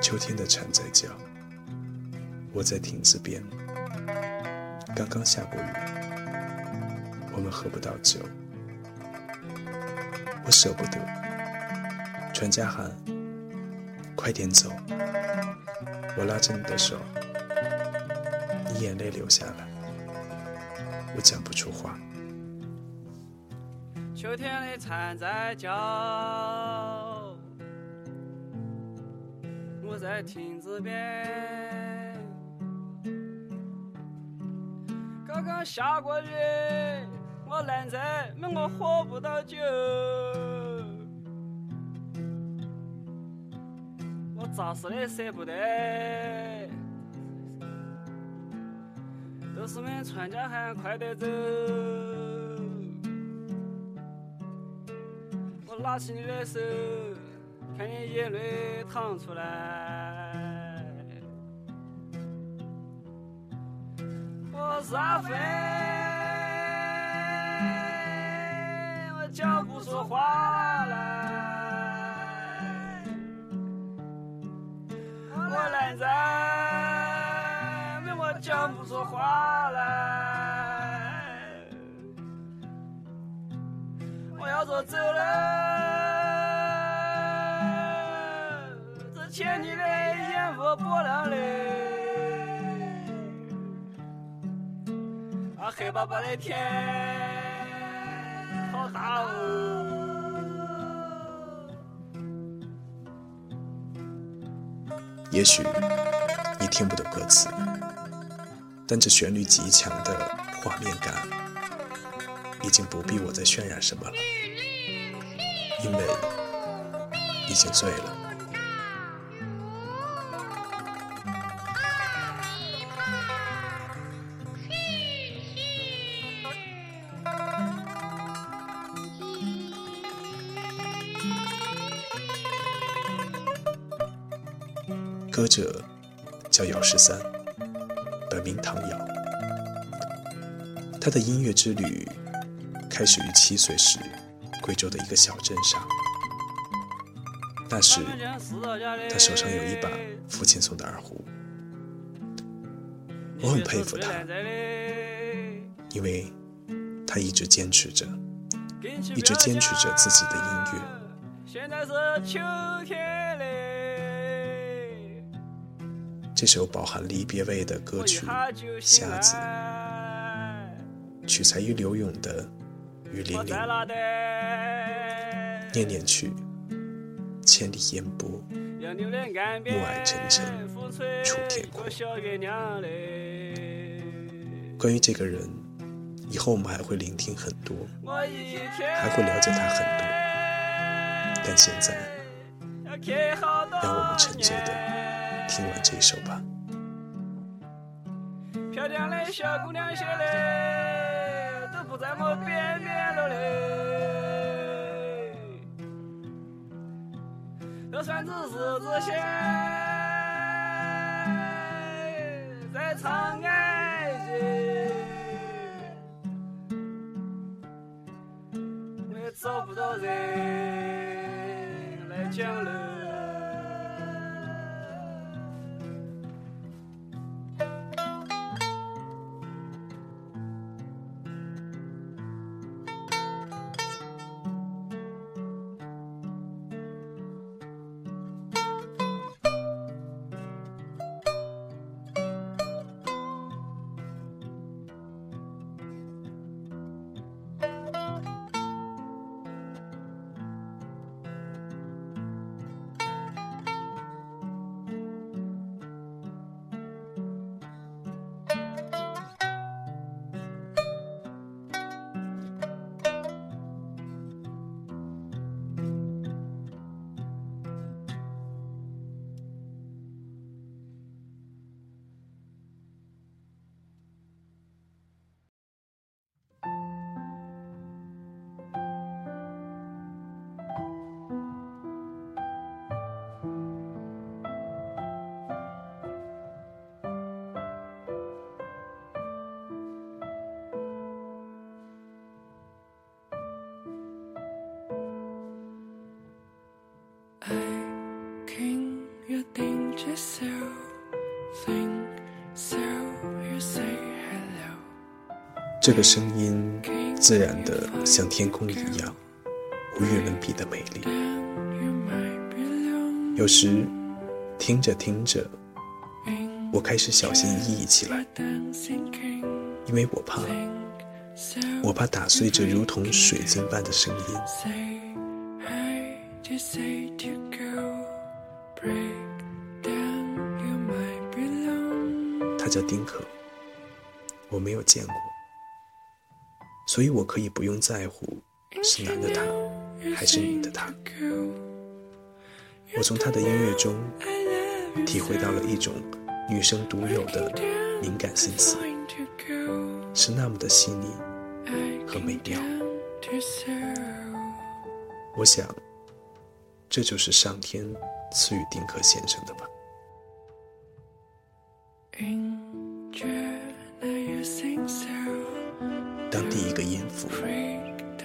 秋天的蝉在叫，我在亭子边。刚刚下过雨，我们喝不到酒，我舍不得。船家喊：“快点走！”我拉着你的手，你眼泪流下来，我讲不出话。秋天的蝉在叫，我在亭子边。刚刚下过雨，我难在，问我喝不到酒。我咋死的舍不得，都是们船家喊快点走。我拉起你的手，看你眼泪淌出来。我是阿飞，我讲不出话来。讲不出话来。我要说走了，这牵你的烟雾波浪里。啊，黑巴巴的天，好大哦！也许你听不懂歌词，但这旋律极强的画面感，已经不必我再渲染什么了，因为已经醉了。歌者叫姚十三，名唐尧。他的音乐之旅开始于七岁时，贵州的一个小镇上。那时，他手上有一把父亲送的二胡。我很佩服他，因为他一直坚持着，一直坚持着自己的音乐。现在是秋天这首饱含离别味的歌曲《瞎子》，取材于柳永的《雨霖铃》。念念去，千里烟波，暮霭沉沉，楚天阔。关于这个人，以后我们还会聆听很多，还会了解他很多。但现在，让我们沉醉的。听完这一首吧。漂亮的小姑娘些嘞，都不在我边边了嘞。这算子日子些，在长安，我也找不到人来讲了。这个声音自然的像天空一样，无与伦比的美丽。有时听着听着，我开始小心翼翼起来，因为我怕，我怕打碎这如同水晶般的声音。Break. 他叫丁克，我没有见过。所以我可以不用在乎是男的他还是女的他。我从他的音乐中体会到了一种女生独有的敏感心思，是那么的细腻和美妙。我想，这就是上天赐予丁克先生的吧。当第一个音符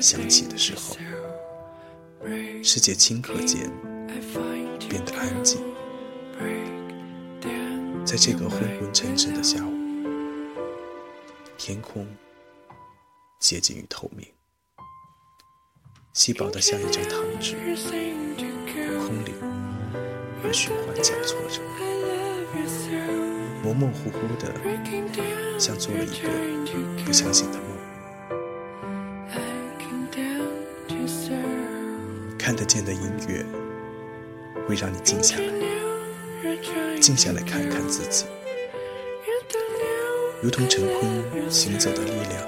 响起的时候，世界顷刻间变得安静。在这个昏昏沉沉的下午，天空接近于透明，稀薄的像一张糖纸，空灵而循环交错着，模模糊糊的，像做了一个不相信的梦。看得见的音乐会让你静下来，静下来看看自己，如同陈坤行走的力量。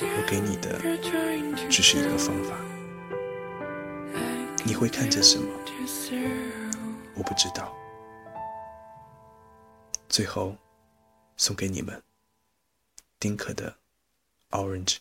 我给你的只是一个方法，你会看见什么？我不知道。最后，送给你们丁克的《Orange》。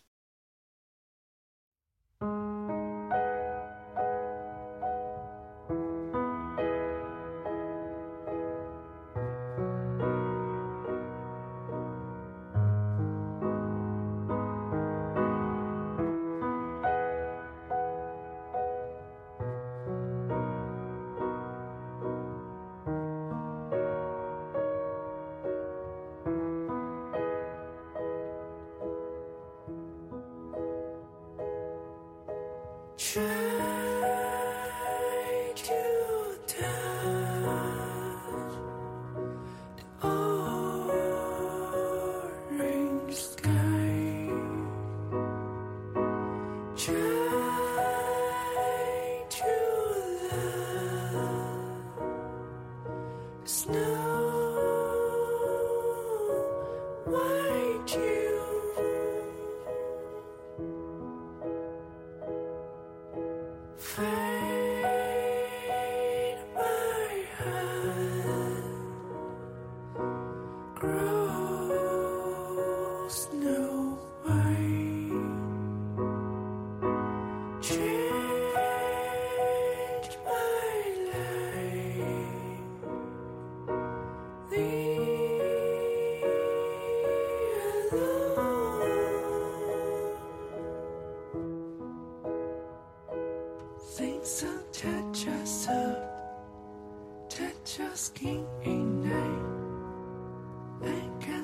却。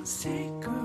Secret.